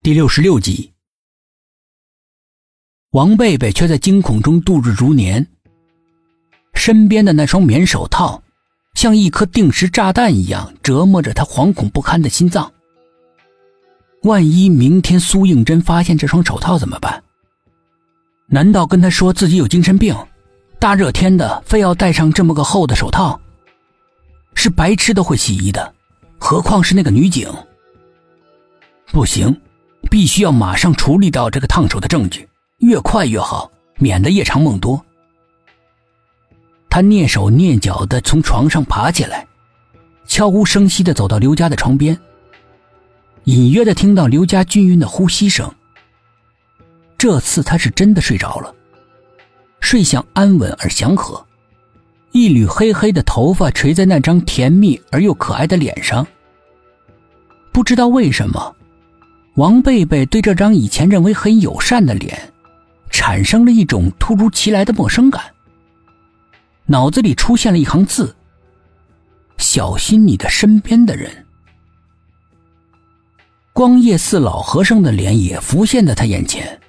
第六十六集，王贝贝却在惊恐中度日如年。身边的那双棉手套，像一颗定时炸弹一样折磨着他惶恐不堪的心脏。万一明天苏应真发现这双手套怎么办？难道跟他说自己有精神病？大热天的，非要戴上这么个厚的手套？是白痴都会起疑的，何况是那个女警？不行，必须要马上处理掉这个烫手的证据，越快越好，免得夜长梦多。他蹑手蹑脚的从床上爬起来，悄无声息的走到刘家的床边，隐约的听到刘家均匀的呼吸声。这次他是真的睡着了，睡相安稳而祥和，一缕黑黑的头发垂在那张甜蜜而又可爱的脸上。不知道为什么。王贝贝对这张以前认为很友善的脸，产生了一种突如其来的陌生感。脑子里出现了一行字：“小心你的身边的人。”光夜寺老和尚的脸也浮现在他眼前，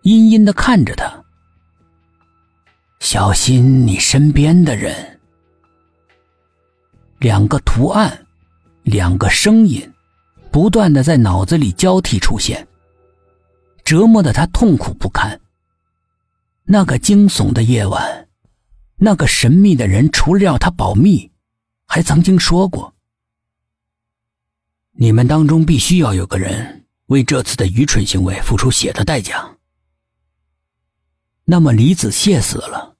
阴阴的看着他：“小心你身边的人。”两个图案，两个声音。不断的在脑子里交替出现，折磨的他痛苦不堪。那个惊悚的夜晚，那个神秘的人，除了要他保密，还曾经说过：“你们当中必须要有个人为这次的愚蠢行为付出血的代价。”那么李子谢死了，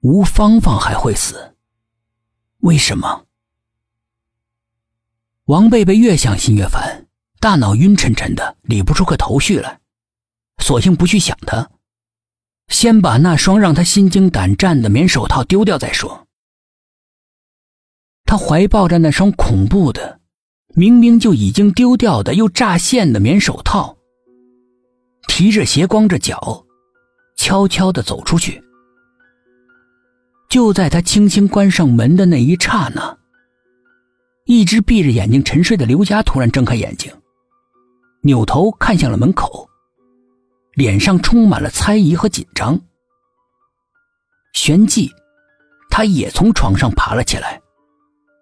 吴芳芳还会死？为什么？王贝贝越想心越烦，大脑晕沉沉的，理不出个头绪来，索性不去想他，先把那双让他心惊胆战的棉手套丢掉再说。他怀抱着那双恐怖的、明明就已经丢掉的又炸线的棉手套，提着鞋，光着脚，悄悄的走出去。就在他轻轻关上门的那一刹那。一直闭着眼睛沉睡的刘佳突然睁开眼睛，扭头看向了门口，脸上充满了猜疑和紧张。旋即，他也从床上爬了起来，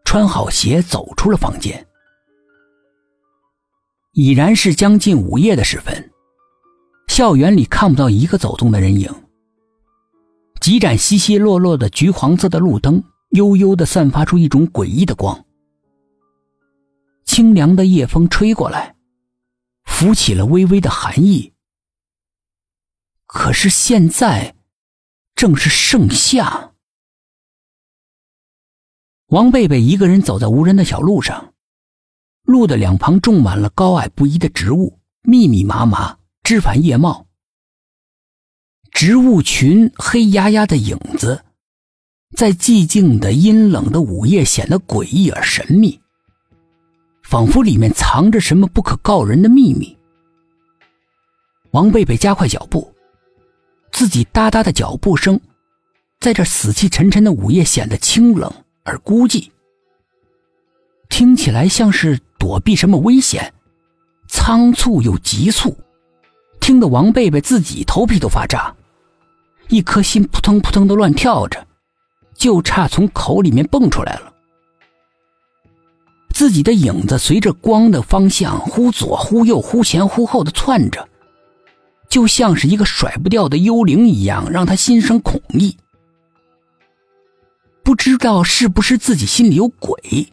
穿好鞋走出了房间。已然是将近午夜的时分，校园里看不到一个走动的人影。几盏稀稀落落的橘黄色的路灯，悠悠的散发出一种诡异的光。清凉的夜风吹过来，浮起了微微的寒意。可是现在，正是盛夏。王贝贝一个人走在无人的小路上，路的两旁种满了高矮不一的植物，密密麻麻，枝繁叶茂。植物群黑压压的影子，在寂静的阴冷的午夜显得诡异而神秘。仿佛里面藏着什么不可告人的秘密。王贝贝加快脚步，自己哒哒的脚步声，在这死气沉沉的午夜显得清冷而孤寂，听起来像是躲避什么危险，仓促又急促，听得王贝贝自己头皮都发炸，一颗心扑腾扑腾的乱跳着，就差从口里面蹦出来了。自己的影子随着光的方向忽左忽右、忽前忽后的窜着，就像是一个甩不掉的幽灵一样，让他心生恐意。不知道是不是自己心里有鬼，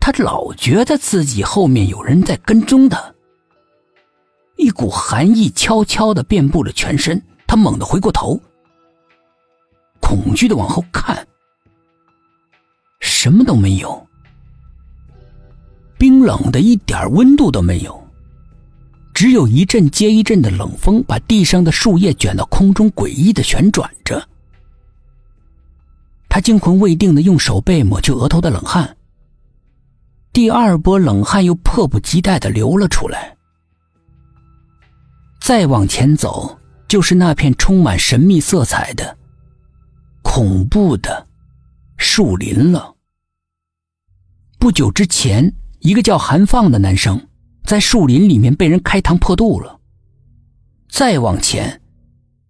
他老觉得自己后面有人在跟踪他。一股寒意悄悄的遍布了全身，他猛地回过头，恐惧的往后看，什么都没有。冷的一点温度都没有，只有一阵接一阵的冷风，把地上的树叶卷到空中，诡异的旋转着。他惊魂未定的用手背抹去额头的冷汗，第二波冷汗又迫不及待的流了出来。再往前走，就是那片充满神秘色彩的、恐怖的树林了。不久之前。一个叫韩放的男生，在树林里面被人开膛破肚了。再往前，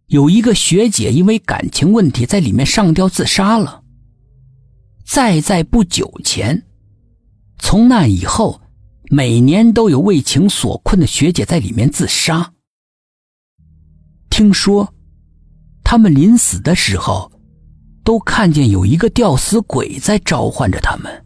有一个学姐因为感情问题在里面上吊自杀了。再在不久前，从那以后，每年都有为情所困的学姐在里面自杀。听说，他们临死的时候，都看见有一个吊死鬼在召唤着他们。